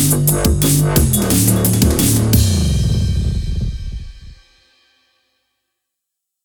Música